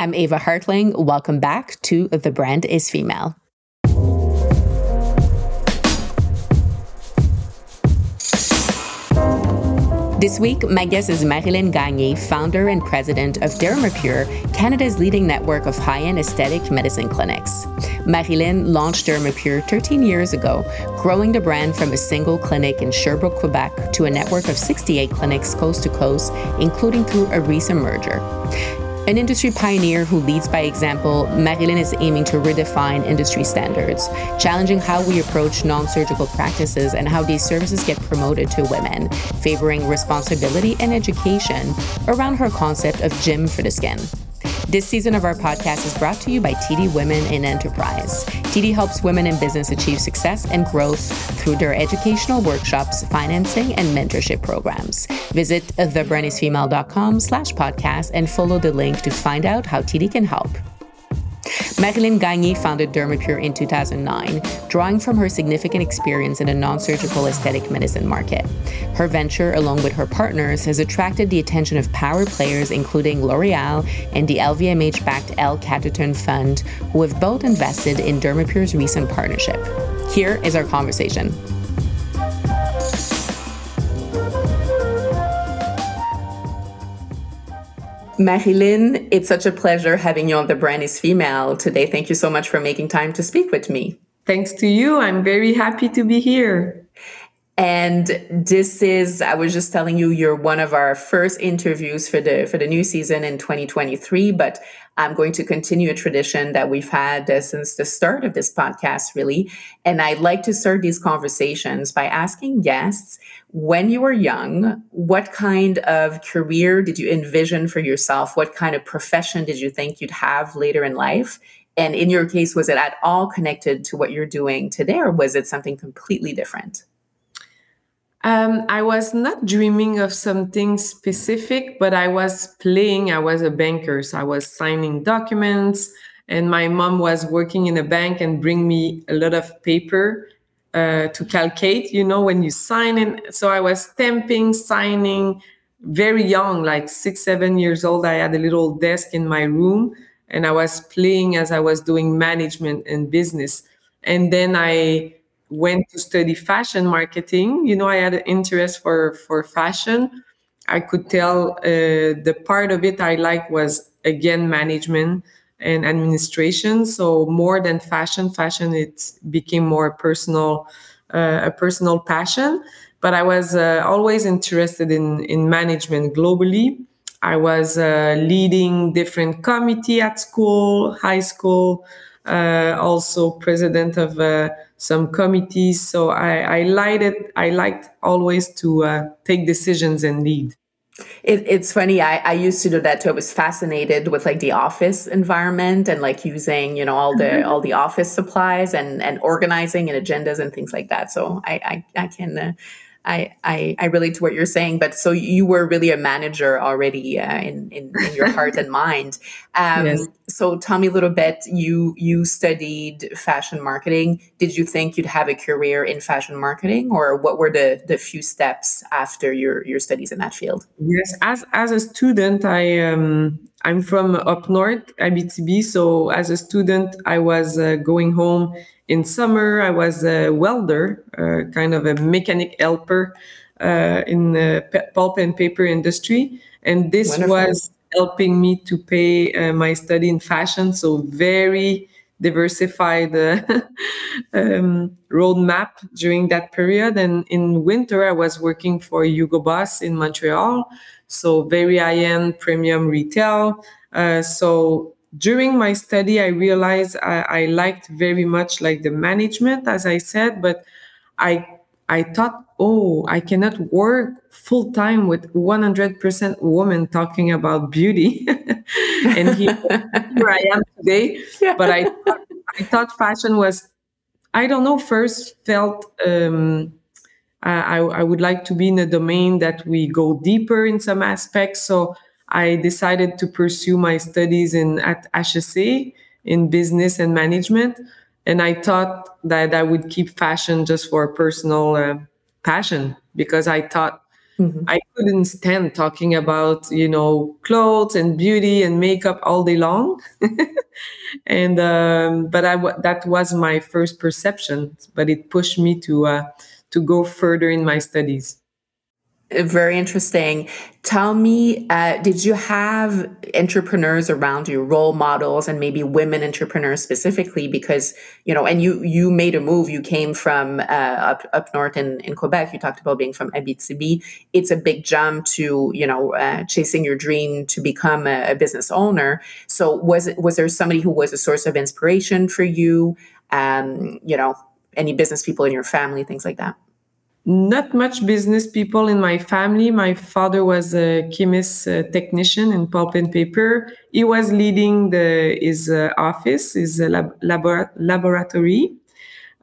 I'm Eva Hartling. Welcome back to The Brand is Female. This week, my guest is Marilyne Gagné, founder and president of Dermapure, Canada's leading network of high end aesthetic medicine clinics. Marilyne launched Dermapure 13 years ago, growing the brand from a single clinic in Sherbrooke, Quebec, to a network of 68 clinics coast to coast, including through a recent merger. An industry pioneer who leads by example, Marilyne is aiming to redefine industry standards, challenging how we approach non surgical practices and how these services get promoted to women, favoring responsibility and education around her concept of gym for the skin. This season of our podcast is brought to you by TD Women in Enterprise. TD helps women in business achieve success and growth through their educational workshops, financing, and mentorship programs. Visit thebrandisfemale.com slash podcast and follow the link to find out how TD can help. Marilyne Gagné founded Dermapure in 2009, drawing from her significant experience in the non surgical aesthetic medicine market. Her venture, along with her partners, has attracted the attention of power players including L'Oreal and the LVMH backed L Catterton Fund, who have both invested in Dermapure's recent partnership. Here is our conversation. Marilyne, it's such a pleasure having you on The Brand is Female today. Thank you so much for making time to speak with me. Thanks to you. I'm very happy to be here. And this is, I was just telling you, you're one of our first interviews for the for the new season in 2023. But I'm going to continue a tradition that we've had uh, since the start of this podcast, really. And I'd like to start these conversations by asking guests when you were young, what kind of career did you envision for yourself? What kind of profession did you think you'd have later in life? And in your case, was it at all connected to what you're doing today, or was it something completely different? Um, I was not dreaming of something specific, but I was playing. I was a banker, so I was signing documents, and my mom was working in a bank and bring me a lot of paper uh, to calculate. You know, when you sign it. So I was stamping, signing, very young, like six, seven years old. I had a little desk in my room, and I was playing as I was doing management and business. And then I went to study fashion marketing. You know, I had an interest for for fashion. I could tell uh, the part of it I like was again management and administration. So more than fashion, fashion it became more personal, uh, a personal passion. But I was uh, always interested in in management globally. I was uh, leading different committee at school, high school, uh, also president of uh, some committees. So I, I liked it. I liked always to uh, take decisions and lead. It, it's funny. I, I used to do that too. I was fascinated with like the office environment and like using, you know, all the mm-hmm. all the office supplies and and organizing and agendas and things like that. So I I, I can uh, I, I, I relate to what you're saying, but so you were really a manager already uh, in, in, in your heart and mind. Um, yes. So tell me a little bit. You you studied fashion marketing. Did you think you'd have a career in fashion marketing, or what were the the few steps after your your studies in that field? Yes, as as a student, I um, I'm from up north, Abitibi. So as a student, I was uh, going home in summer, I was a welder, uh, kind of a mechanic helper uh, in the pulp and paper industry. And this Wonderful. was helping me to pay uh, my study in fashion. So very diversified uh, um, roadmap during that period. And in winter, I was working for Hugo Boss in Montreal. So very high-end premium retail. Uh, so during my study, I realized I, I liked very much like the management, as I said, but I I thought, oh, I cannot work full time with 100% women talking about beauty. and here, here, I am today. But I, I thought fashion was, I don't know, first felt um, I, I would like to be in a domain that we go deeper in some aspects. So I decided to pursue my studies in at HEC in business and management, and I thought that I would keep fashion just for personal uh, passion because I thought Mm-hmm. I couldn't stand talking about, you know, clothes and beauty and makeup all day long. and um, but I that was my first perception, but it pushed me to uh, to go further in my studies. Very interesting. Tell me, uh, did you have entrepreneurs around you, role models, and maybe women entrepreneurs specifically? Because you know, and you you made a move. You came from uh, up up north in, in Quebec. You talked about being from Abitibi. It's a big jump to you know uh, chasing your dream to become a, a, business owner. So was it was there somebody who was a source of inspiration for you? Um, you know, any business people in your family, things like that not much business people in my family. My father was a chemist uh, technician in pulp and paper. He was leading the his uh, office, his uh, lab- labor- laboratory.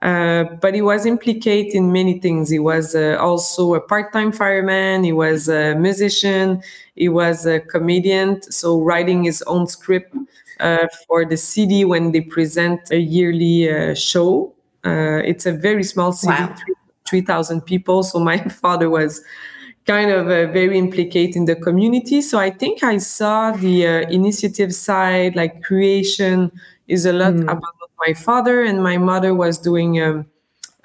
Uh, but he was implicated in many things. He was uh, also a part-time fireman. He was a musician. He was a comedian. So writing his own script uh, for the city when they present a yearly show. It's a very small city, wow 3,000 people. So my father was kind of uh, very implicated in the community. So I think I saw the uh, initiative side, like creation is a lot mm. about my father, and my mother was doing um,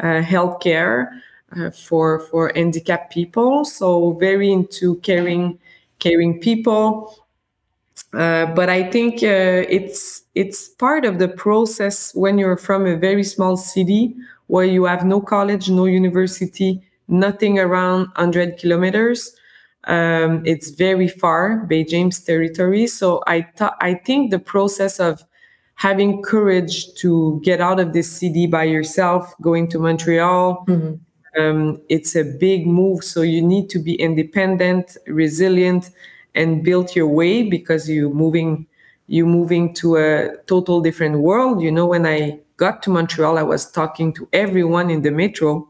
uh, healthcare uh, for for handicapped people. So very into caring caring people. Uh, but I think uh, it's it's part of the process when you're from a very small city where you have no college, no university, nothing around 100 kilometers. Um, it's very far, Bay James territory. So I thought I think the process of having courage to get out of this city by yourself, going to Montreal, mm-hmm. um, it's a big move. So you need to be independent, resilient, and built your way because you moving you moving to a total different world. You know, when I got to Montreal, I was talking to everyone in the metro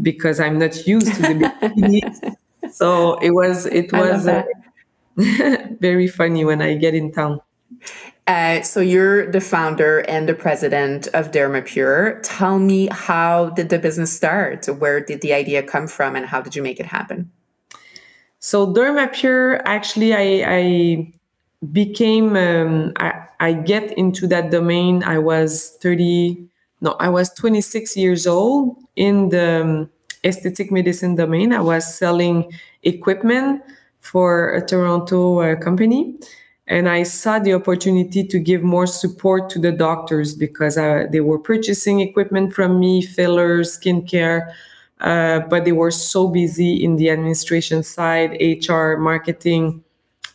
because I'm not used to the So it was it was uh, very funny when I get in town. Uh, so you're the founder and the president of Dermapure. Tell me, how did the business start? Where did the idea come from, and how did you make it happen? So Dermapure, actually, I, I became um, I, I get into that domain. I was 30 no i was 26 years old in the um, aesthetic medicine domain. I was selling equipment for a toronto uh, company and i saw the opportunity to give more support to the doctors because uh, they were purchasing equipment from me fillers skincare uh, but they were so busy in the administration side hr marketing.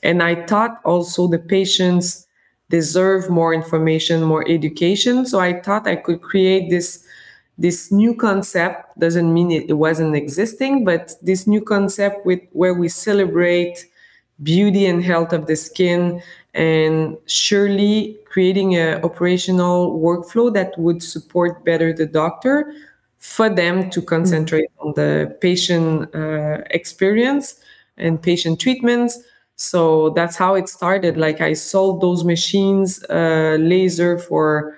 And I thought also the patients deserve more information, more education. So I thought I could create this this new concept. Doesn't mean it, it wasn't existing but this new concept with where we celebrate beauty and health of the skin and surely creating an operational workflow that would support better the doctor for them to concentrate on the patient uh, experience and patient treatments. So that's how it started. Like i sold those machines uh, laser for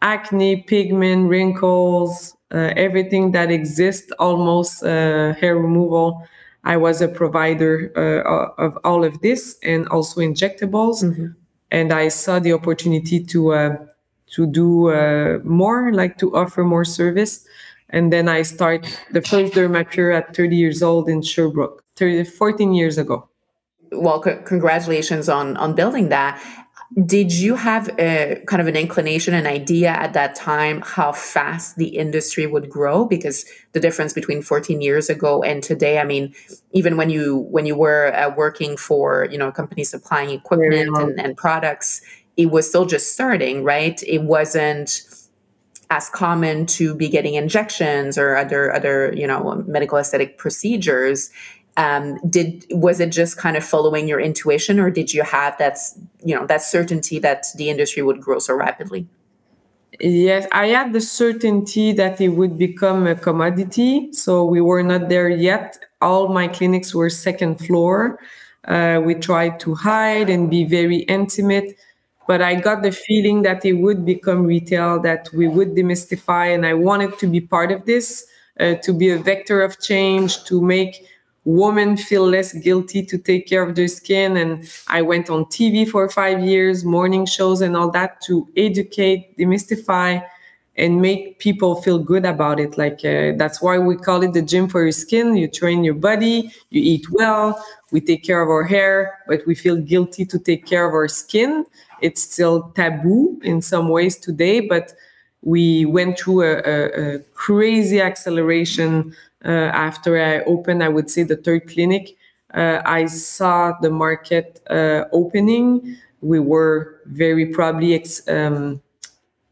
acne pigment wrinkles uh, everything that exists almost uh, hair removal. I was a provider uh, of all of this and also injectables. Mm-hmm. and i saw the opportunity to uh, to do uh, more like to offer more service and then i start the first dermapure at 30 years old in sherbrooke 30, 14 years ago well, c- congratulations on on building that. Did you have a kind of an inclination, an idea at that time how fast the industry would grow? Because the difference between 14 years ago and today, I mean, even when you when you were uh, working for you know a company supplying equipment and, and products, it was still just starting, right? It wasn't as common to be getting injections or other other you know medical aesthetic procedures um, did was it just kind of following your intuition or did you have that you know that certainty that the industry would grow so rapidly? Yes i had the certainty that it would become a commodity so we were not there yet. All my clinics were second floor. Uh, we tried to hide and be very intimate but i got the feeling that it would become retail that we would demystify and i wanted to be part of this uh, to be a vector of change to make women feel less guilty to take care of their skin. And I went on TV for five years, morning shows and all that to educate, demystify, and make people feel good about it. Like uh, that's why we call it the gym for your skin. You train your body, you eat well, we take care of our hair, but we feel guilty to take care of our skin. It's still taboo in some ways today, but we went through a, a, a crazy acceleration uh, after I opened, I would say, the third clinic. Uh, I saw the market uh, opening. We were very probably ex- um,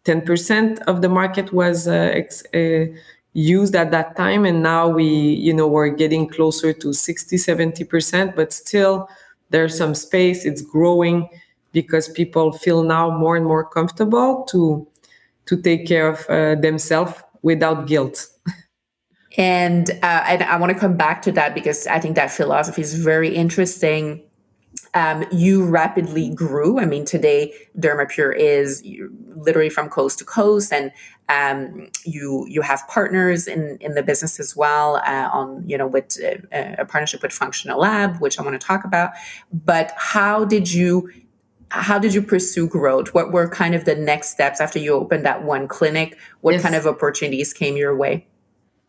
10% of the market was uh, ex- uh, used at that time and now we you know we're getting closer to 60 70% but still there's some space it's growing because people feel now more and more comfortable to to take care of uh, themselves without guilt and uh, and I want to come back to that because I think that philosophy is very interesting um, you rapidly grew. I mean, today Dermapure is literally from coast to coast, and um, you you have partners in in the business as well. Uh, on you know with uh, a partnership with Functional Lab, which I want to talk about. But how did you? How did you pursue growth? What were kind of the next steps after you opened that one clinic? What yes. kind of opportunities came your way?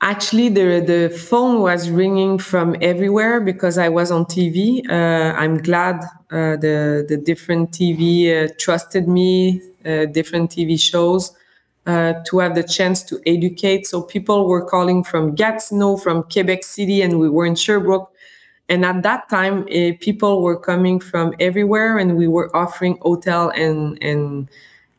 Actually, the the phone was ringing from everywhere because I was on TV. Uh, I'm glad uh, the the different TV uh, trusted me, uh, different TV shows, uh, to have the chance to educate. So people were calling from Gatineau, from Quebec City, and we were in Sherbrooke. And at that time, uh, people were coming from everywhere, and we were offering hotel and and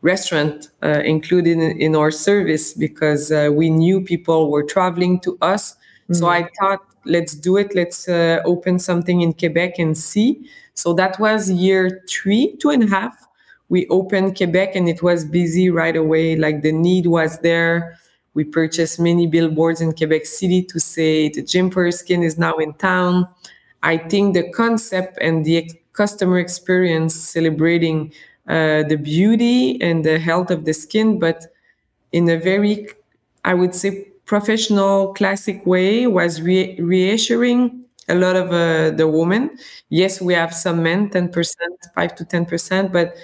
restaurant uh, included in, in, our service because uh, we knew people were traveling to us. Mm-hmm. So I thought, let's do it. Let's uh, open something in Quebec and see. So that was year three, two and a half. We opened Quebec and it was busy right away. Like the need was there. We purchased many billboards in Quebec City to say the gym for skin is now in town. I think the concept and the customer experience celebrating uh, the beauty and the health of the skin, but in a very, I would say, professional, classic way, was re- reassuring a lot of uh, the women. Yes, we have some men, 10%, 5 to 10%, but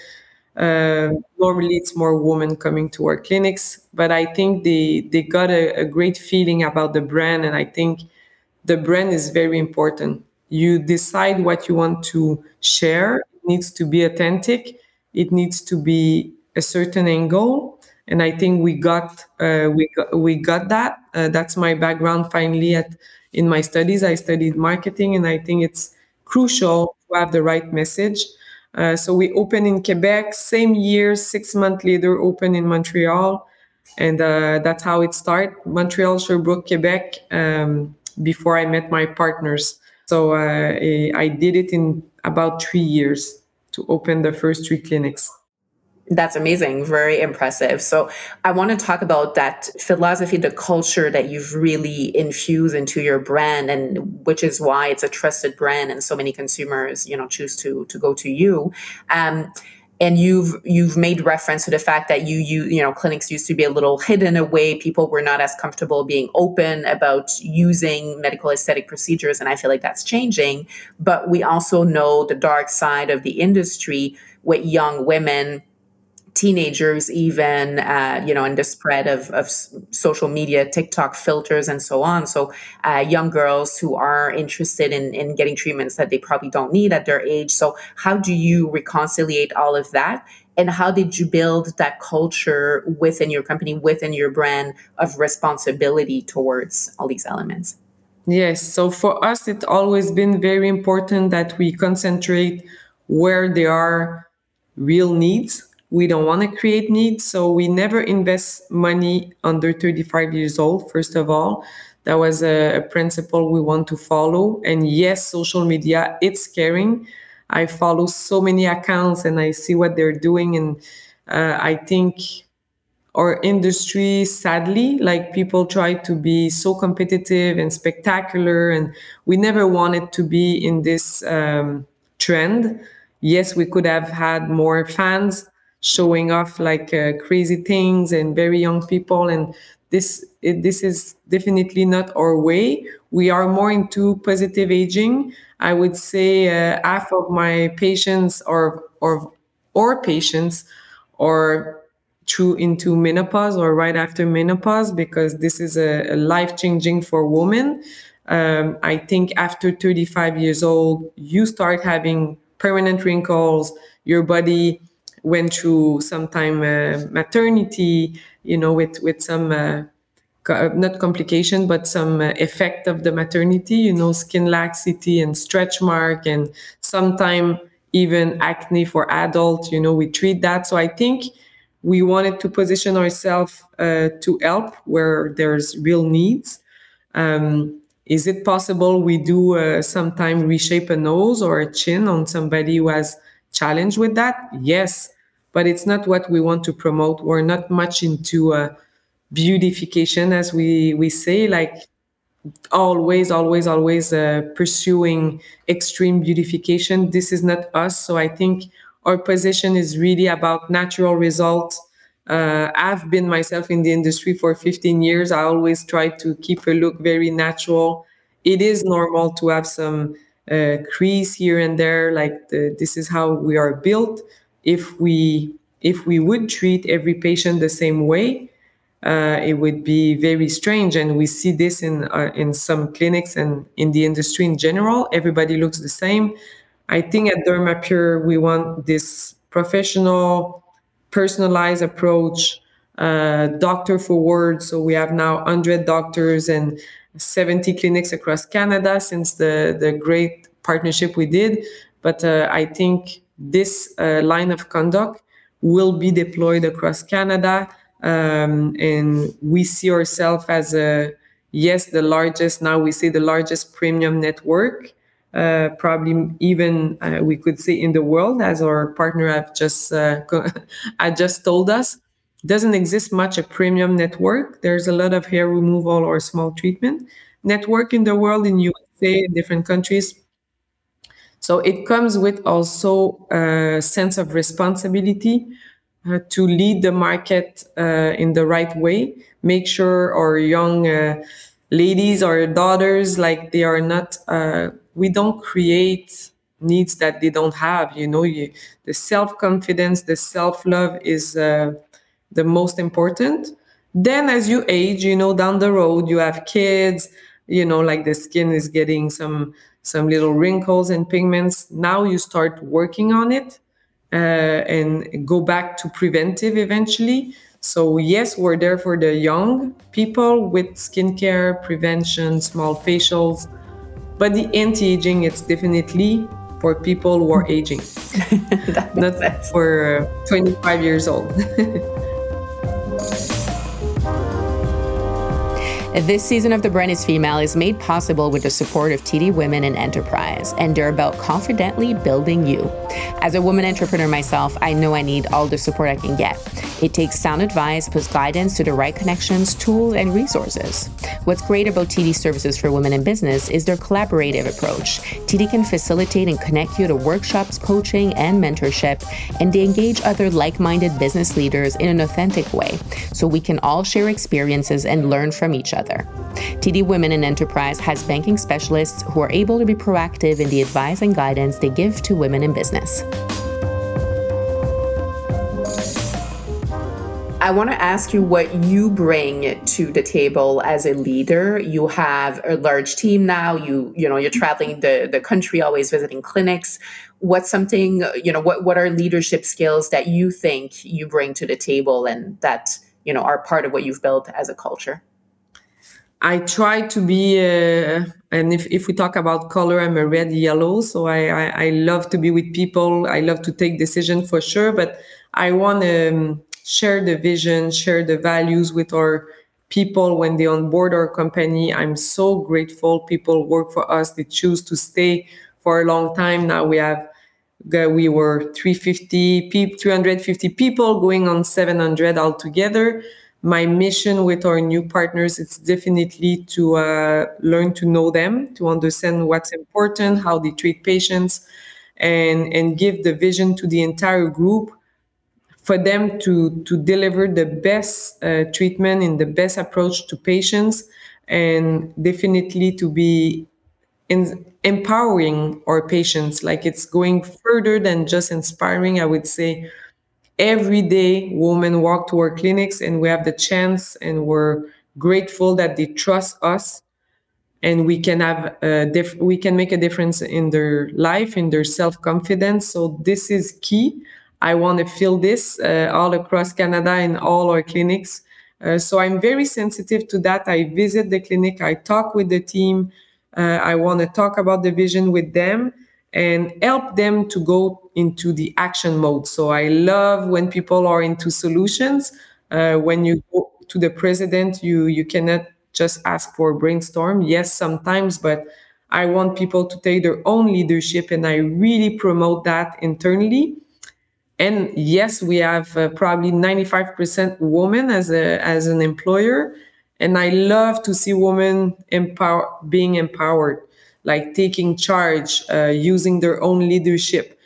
uh, normally it's more women coming to our clinics. But I think they, they got a, a great feeling about the brand, and I think the brand is very important. You decide what you want to share, it needs to be authentic. It needs to be a certain angle. And i think we got uh, we we got that. Uh, that's my background finally at in my studies. I studied marketing and i think it's crucial to have the right message. Uh, so we opened in quebec same year six months later open in montreal. And uh, that's how it started. Montreal sherbrooke quebec um, before i met my partners so uh, i did it in about three years to open the first three clinics. That's amazing. Very impressive. So, I want to talk about that philosophy, the culture that you've really infused into your brand, and which is why it's a trusted brand, and so many consumers, you know, choose to to go to you. Um, and you've you've made reference to the fact that you you you know clinics used to be a little hidden away. People were not as comfortable being open about using medical aesthetic procedures and i feel like that's changing. But we also know the dark side of the industry with young women teenagers even uh, you know and the spread of, of social media tiktok filters and so on. So uh, young girls who are interested in, in getting treatments that they probably don't need at their age. So how do you reconciliate all of that? And how did you build that culture within your company within your brand of responsibility towards all these elements? Yes. So for us it's always been very important that we concentrate where there are real needs we don't want to create needs so we never invest money under 35 years old first of all. That was a, a principle we want to follow and yes social media it's scaring. I follow so many accounts and i see what they're doing and uh, i think our industry sadly like people try to be so competitive and spectacular and we never wanted to be in this um, trend. Yes we could have had more fans showing off like uh, crazy things and very young people and this it, this is definitely not our way. We are more into positive aging. I would say uh, half of my patients or or or patients are through into menopause or right after menopause because this is a, a life changing for women. Um, i think after 35 years old you start having permanent wrinkles your body went through sometime uh, maternity, you know, with with some uh, co- not complication, but some uh, effect of the maternity, you know, skin laxity and stretch mark, and sometime even acne for adult. You know, we treat that. So I think we wanted to position ourselves uh, to help where there's real needs. Um, is it possible we do uh, sometime reshape a nose or a chin on somebody who has challenge with that? Yes, but it's not what we want to promote. We're not much into uh, beautification, as we we say, like always, always, always uh, pursuing extreme beautification. This is not us. So I think our position is really about natural results. Uh, I've been myself in the industry for 15 years. I always try to keep a look very natural. It is normal to have some uh, crease here and there. Like the, this is how we are built. If we if we would treat every patient the same way, uh, it would be very strange. And we see this in uh, in some clinics and in the industry in general. Everybody looks the same. I think at Dermapure we want this professional, personalized approach, uh, doctor forward. So we have now 100 doctors and 70 clinics across Canada since the, the great partnership we did. But uh, I think this uh, line of conduct will be deployed across Canada. Um, and we see ourselves as a, yes, the largest, now we see the largest premium network. Uh, probably even uh, we could say in the world, as our partner have just uh, I just told us doesn't exist much a premium network. There's a lot of hair removal or small treatment network in the world in USA, in different countries. So it comes with also a sense of responsibility uh, to lead the market uh, in the right way. Make sure our young uh, ladies or daughters, like they are not, uh, we don't create needs that they don't have. You know, you, the self confidence, the self love is uh, the most important. Then, as you age, you know, down the road, you have kids, you know, like the skin is getting some some little wrinkles and pigments. Now you start working on it uh, and go back to preventive eventually. So yes, we're there for the young people with skincare, prevention, small facials, but the anti-aging, it's definitely for people who are aging, not sense. for uh, 25 years old. Thank you. This season of The Brand is Female is made possible with the support of TD Women in Enterprise, and they're about confidently building you. As a woman entrepreneur myself, I know I need all the support I can get. It takes sound advice plus guidance to the right connections, tools, and resources. What's great about TD Services for Women in Business is their collaborative approach. TD can facilitate and connect you to workshops, coaching, and mentorship, and they engage other like minded business leaders in an authentic way so we can all share experiences and learn from each other. TD Women in Enterprise has banking specialists who are able to be proactive in the advice and guidance they give to women in business. I want to ask you what you bring to the table as a leader. You have a large team now. You you know you're traveling the the country, always visiting clinics. What's something you know? What what are leadership skills that you think you bring to the table and that you know are part of what you've built as a culture? I try to be, uh, and if, if we talk about color, I'm a red yellow. So I, I, I love to be with people. I love to take decisions for sure, but I want to um, share the vision, share the values with our people when they onboard our company. I'm so grateful. People work for us. They choose to stay for a long time. Now we have we were 350 people 350 people going on 700 altogether my mission with our new partners is definitely to uh, learn to know them, to understand what's important, how they treat patients, and and give the vision to the entire group for them to to deliver the best uh, treatment and the best approach to patients and definitely to be in empowering our patients. Like it's going further than just inspiring i would say every day women walk to our clinics and we have the chance and we're grateful that they trust us and we can have a diff- we can make a difference in their life in their self-confidence. So this is key. I want to feel this uh, all across canada in all our clinics. Uh, so i'm very sensitive to that. I visit the clinic. I talk with the team. Uh, i want to talk about the vision with them and help them to go into the action mode so i love when people are into solutions uh, when you go to the president you you cannot just ask for a brainstorm. Yes, sometimes, but I want people to take their own leadership, and I really promote that internally. And yes, we have uh, probably 95% women as a as an employer, and I love to see women empower being empowered, like taking charge, uh, using their own leadership,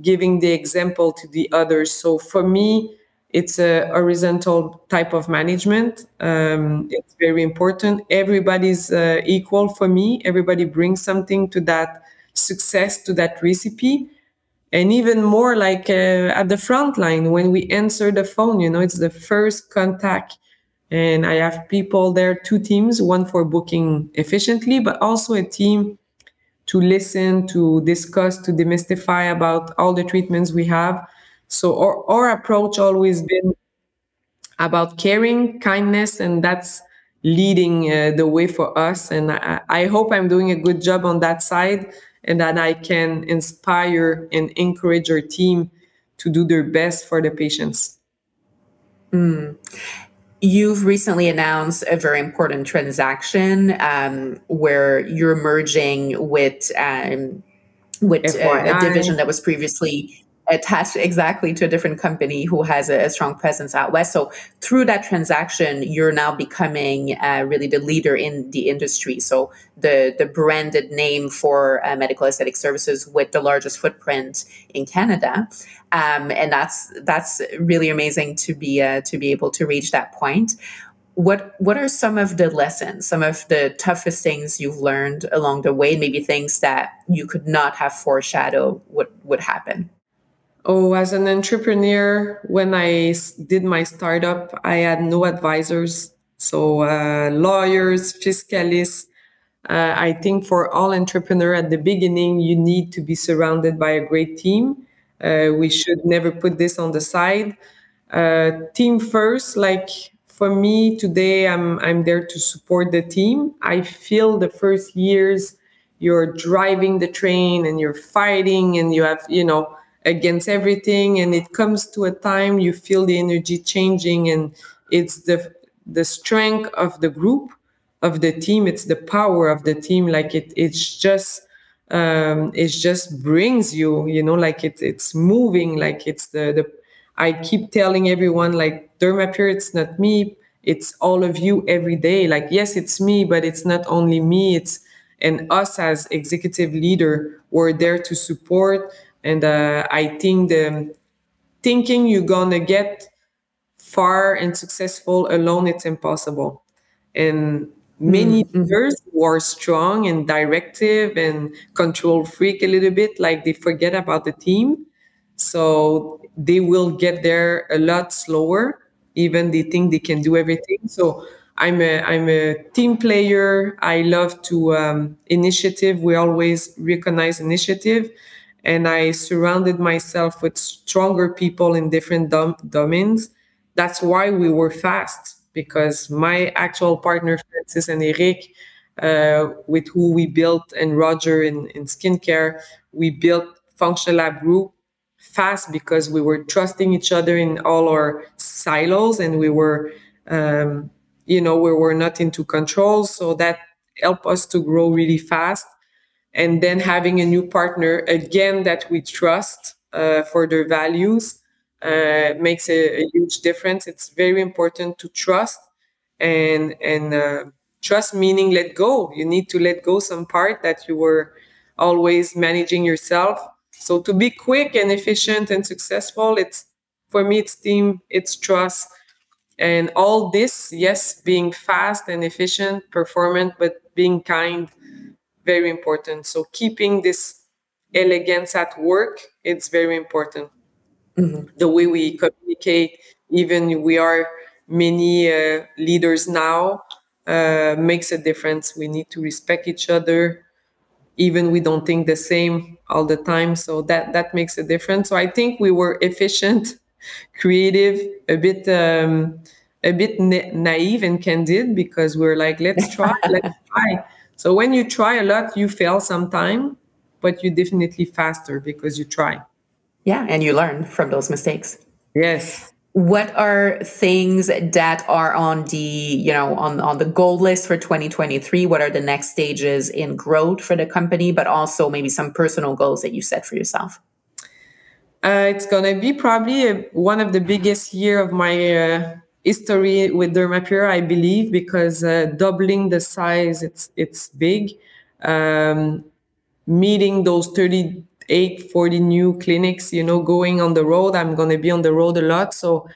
giving the example to the others. So for me, it's a horizontal type of management. Um, it's very important. Everybody's uh, equal for me. Everybody brings something to that success, to that recipe. And even more like uh, at the front line, when we answer the phone, you know, it's the first contact. And I have people there, two teams, one for booking efficiently, but also a team to listen, to discuss, to demystify about all the treatments we have so our, our approach always been about caring, kindness, and that's leading uh, the way for us. And I, I, hope I'm doing a good job on that side and that I can inspire and encourage our team to do their best for the patients. Mm. You've recently announced a very important transaction um, where you're merging with um, with uh, a division that was previously attached exactly to a different company who has a, a, strong presence out west. So through that transaction, you're now becoming uh, really the leader in the industry. So the the branded name for uh, medical aesthetic services with the largest footprint in Canada, um, and that's that's really amazing to be uh, to be able to reach that point. What what are some of the lessons, some of the toughest things you've learned along the way? Maybe things that you could not have foreshadowed would would happen. Oh, as an entrepreneur, when I did my startup, I had no advisors. So, uh, lawyers, fiscalists. Uh, I think for all entrepreneur at the beginning, you need to be surrounded by a great team. Uh, we should never put this on the side. Uh, team first, like for me today, I'm I'm there to support the team. I feel the first years you're driving the train and you're fighting and you have you know against everything and it comes to a time you feel the energy changing and it's the the strength of the group of the team it's the power of the team like it it's just um it just brings you you know like it, it's moving like it's the the i keep telling everyone like dermapure it's not me it's all of you every day. Like yes it's me but it's not only me it's and us as executive leader we're there to support and uh, I think the thinking you're gonna get far and successful alone, it's impossible. And many mm-hmm. leaders who are strong and directive and control freak a little bit, like they forget about the team. So they will get there a lot slower, even they think they can do everything. So I'm a I'm a team player. I love to um, initiative. We always recognize initiative and I surrounded myself with stronger people in different dom- domains. That's why we were fast because my actual partner, Francis and Eric, uh, with who we built, and Roger in, in skincare, we built Functional Lab Group fast because we were trusting each other in all our silos and we were, um, you know, we were not into control. So that helped us to grow really fast and then having a new partner again that we trust uh, for their values uh, makes a, a, huge difference. It's very important to trust and and uh, trust meaning let go. You need to let go some part that you were always managing yourself. So to be quick and efficient and successful, it's for me, it's team, it's trust, and all this. Yes, being fast and efficient, performant, but being kind, very important. So keeping this elegance at work, it's very important. Mm-hmm. The way we communicate, even we are many uh, leaders now, uh, makes a difference. We need to respect each other, even we don't think the same all the time. So that that makes a difference. So I think we were efficient, creative, a bit um, a bit na- naive and candid because we're like, let's try, let's try. So when you try a lot, you fail sometime, but you definitely faster because you try. Yeah, and you learn from those mistakes. Yes. What are things that are on the, you know, on, on the goal list for 2023? What are the next stages in growth for the company, but also maybe some personal goals that you set for yourself? Uh, it's gonna be probably a, one of the biggest year of my uh, history with Dermapure, I believe, because uh, doubling the size, it's it's big. Um, meeting those 38, 40 new clinics, you know, going on the road. I'm going to be on the road a lot. So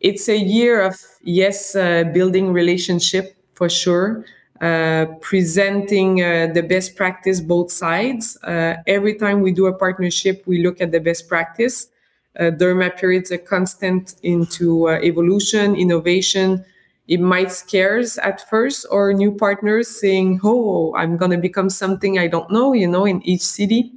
it's a year of, yes, uh, building relationship for sure. Uh, presenting uh, the best practice both sides. Uh, every time we do a partnership, we look at the best practice. Uh, Dermapure is a constant into uh, evolution, innovation, it might scares at first or new partners saying oh i'm going to become something i don't know you know in each city.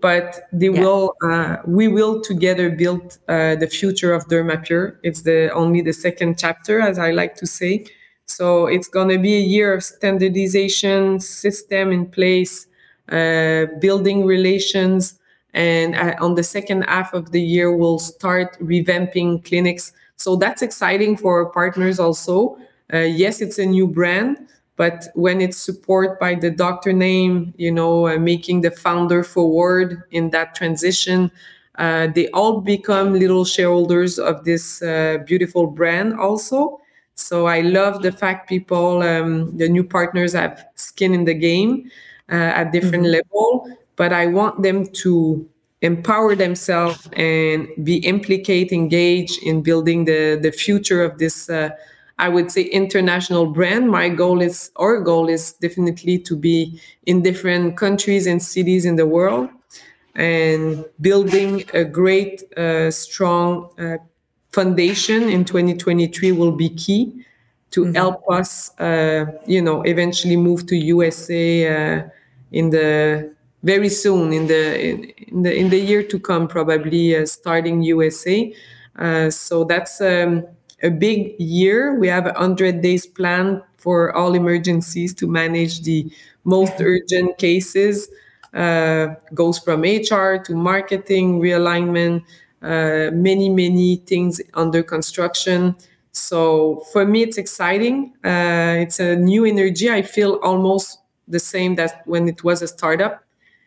But they yeah. will uh, we will together build uh, the future of dermapure. It's the only the second chapter as i like to say. So it's going to be a year of standardization system in place uh, building relations and uh, on the second half of the year we'll start revamping clinics so that's exciting for partners also. Uh, yes, it's a new brand, but when it's supported by the doctor name, you know, uh, making the founder forward in that transition, uh, they all become little shareholders of this uh, beautiful brand also. So I love the fact people, um, the new partners have skin in the game uh, at different mm-hmm. level, but I want them to empower themselves and be implicate engage in building the the future of this uh, i would say international brand my goal is our goal is definitely to be in different countries and cities in the world and building a great uh, strong uh, foundation in 2023 will be key to mm-hmm. help us uh, you know eventually move to usa uh, in the very soon in the in the in the year to come probably uh, starting usa uh, so that's um, a big year. We have a 100 days plan for all emergencies to manage the most urgent cases. Uh, goes from hr to marketing realignment uh, many many things under construction. So for me it's exciting. Uh, it's a new energy. I feel almost the same that when it was a startup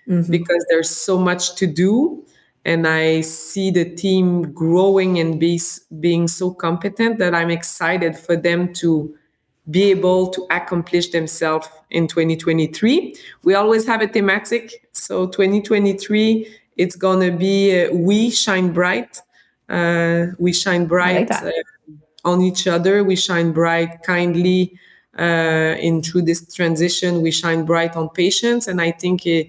mm-hmm. because there's so much to do and i see the team growing and be, being so competent that i'm excited for them to be able to accomplish themselves in 2023 we always have a thematic so 2023 it's gonna be uh, we shine bright uh, we shine bright like uh, on each other we shine bright kindly uh, in through this transition we shine bright on patients and i think uh,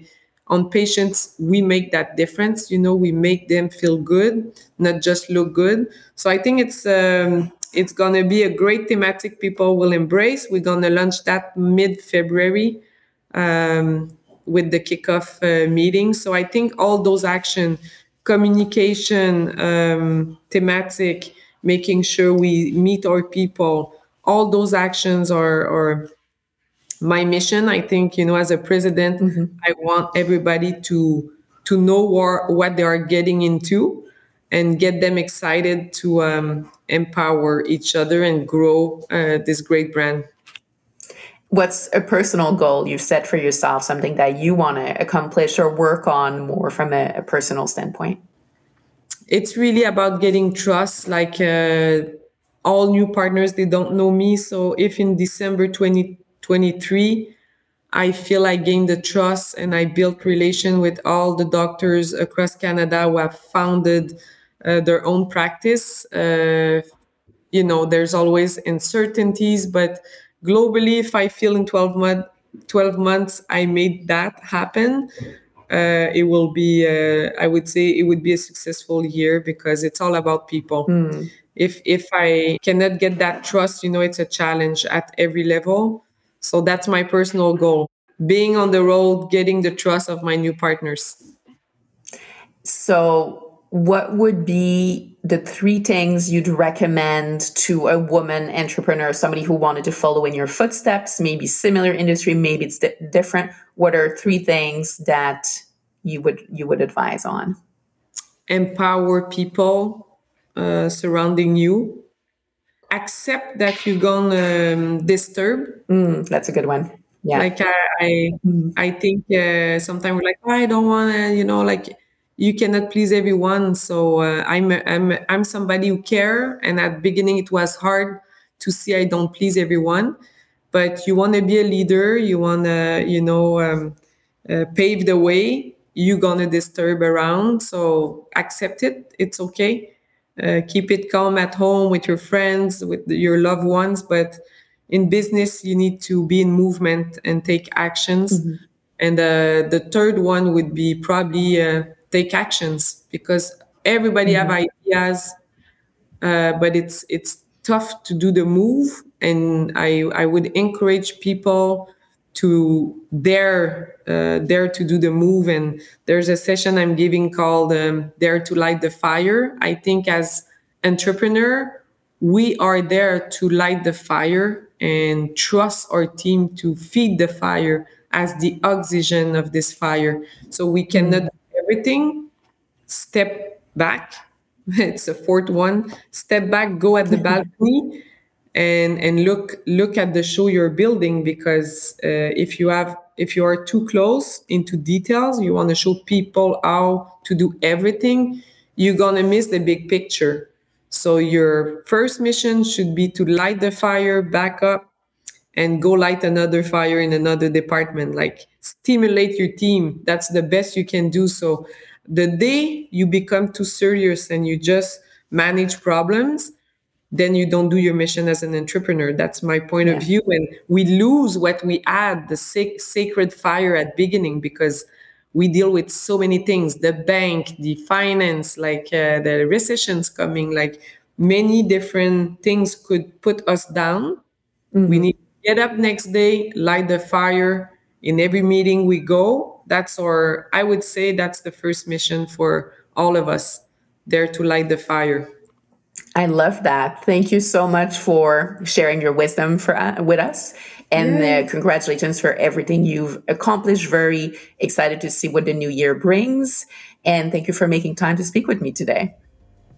on patients we make that difference you know we make them feel good not just look good. So i think it's um, it's gonna be a great thematic people will embrace. We're gonna launch that mid february um, with the kickoff uh, meeting. So i think all those action communication um, thematic making sure we meet our people all those actions are, are my mission i think you know as a president mm-hmm. i want everybody to to know what, what they are getting into and get them excited to um, empower each other and grow uh, this great brand. What's a personal goal you've set for yourself something that you want to accomplish or work on more from a, a, personal standpoint? It's really about getting trust like uh, all new partners they don't know me. So if in december 20 23 I feel I gained the trust and I built relation with all the doctors across Canada who have founded uh, their own practice. Uh, you know, there's always uncertainties, but globally, if I feel in 12 months, 12 months I made that happen, uh, it will be, uh, I would say, it would be a successful year because it's all about people. Mm. If if I cannot get that trust, you know, it's a challenge at every level. So that's my personal goal: being on the road, getting the trust of my new partners. So what would be the three things you'd recommend to a woman entrepreneur, somebody who wanted to follow in your footsteps, maybe similar industry, maybe it's di- different? What are three things that you would you would advise on? Empower people uh, surrounding you. Accept that you're gonna um, disturb. Mm, that's a good one. Yeah. Like I, I, mm. I think uh, sometimes we're like, oh, I don't want to, you know, like you cannot please everyone so uh, i'm i'm i'm somebody who care and at beginning it was hard to see i don't please everyone but you want to be a leader you want to you know um, uh, pave the way you're gonna disturb around so accept it it's okay uh, keep it calm at home with your friends with your loved ones but in business you need to be in movement and take actions mm-hmm. and uh, the third one would be probably uh, take actions because everybody mm-hmm. have ideas uh, but it's it's tough to do the move and i i would encourage people to dare uh, dare to do the move. And there's a session i'm giving called um, dare to light the fire. I think as entrepreneur we are there to light the fire and trust our team to feed the fire as the oxygen of this fire. So we cannot mm-hmm everything, step back. It's a fourth one. Step back, go at the balcony, and and look look at the show you're building because uh, if you have if you are too close into details, you want to show people how to do everything, you're gonna miss the big picture. So your first mission should be to light the fire, back up, and go light another fire in another department like stimulate your team that's the best you can do so the day you become too serious and you just manage problems then you don't do your mission as an entrepreneur that's my point yeah. of view and we lose what we add the sac- sacred fire at beginning because we deal with so many things the bank the finance like uh, the recessions coming like many different things could put us down mm-hmm. we need to get up next day, light the fire. In every meeting we go, that's our, I would say that's the first mission for all of us, there to light the fire. I love that. Thank you so much for sharing your wisdom for uh, with us, and uh, congratulations for everything you've accomplished. Very excited to see what the new year brings, and thank you for making time to speak with me today.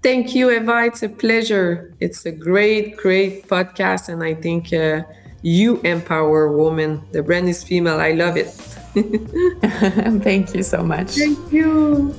Thank you, Eva. It's a pleasure. It's a great, great podcast, and I think uh, you empower women. The brand is female. I love it. Thank you so much. Thank you.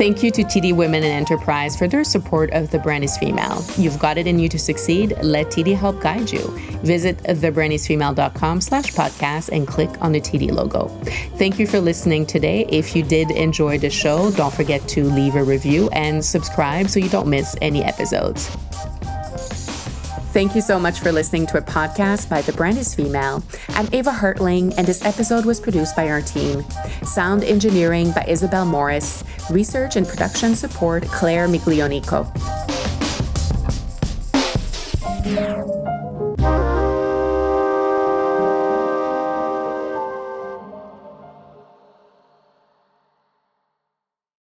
Thank you to TD Women in Enterprise for their support of The Brand is Female. You've got it in you to succeed. Let TD help guide you. Visit thebrandisfemale.com slash podcast and click on the TD logo. Thank you for listening today. If you did enjoy the show, don't forget to leave a review and subscribe so you don't miss any episodes. Thank you so much for listening to a podcast by The Brand is Female. I'm Eva Hartling, and this episode was produced by our team. Sound engineering by Isabel Morris, research and production support, Claire Miglionico.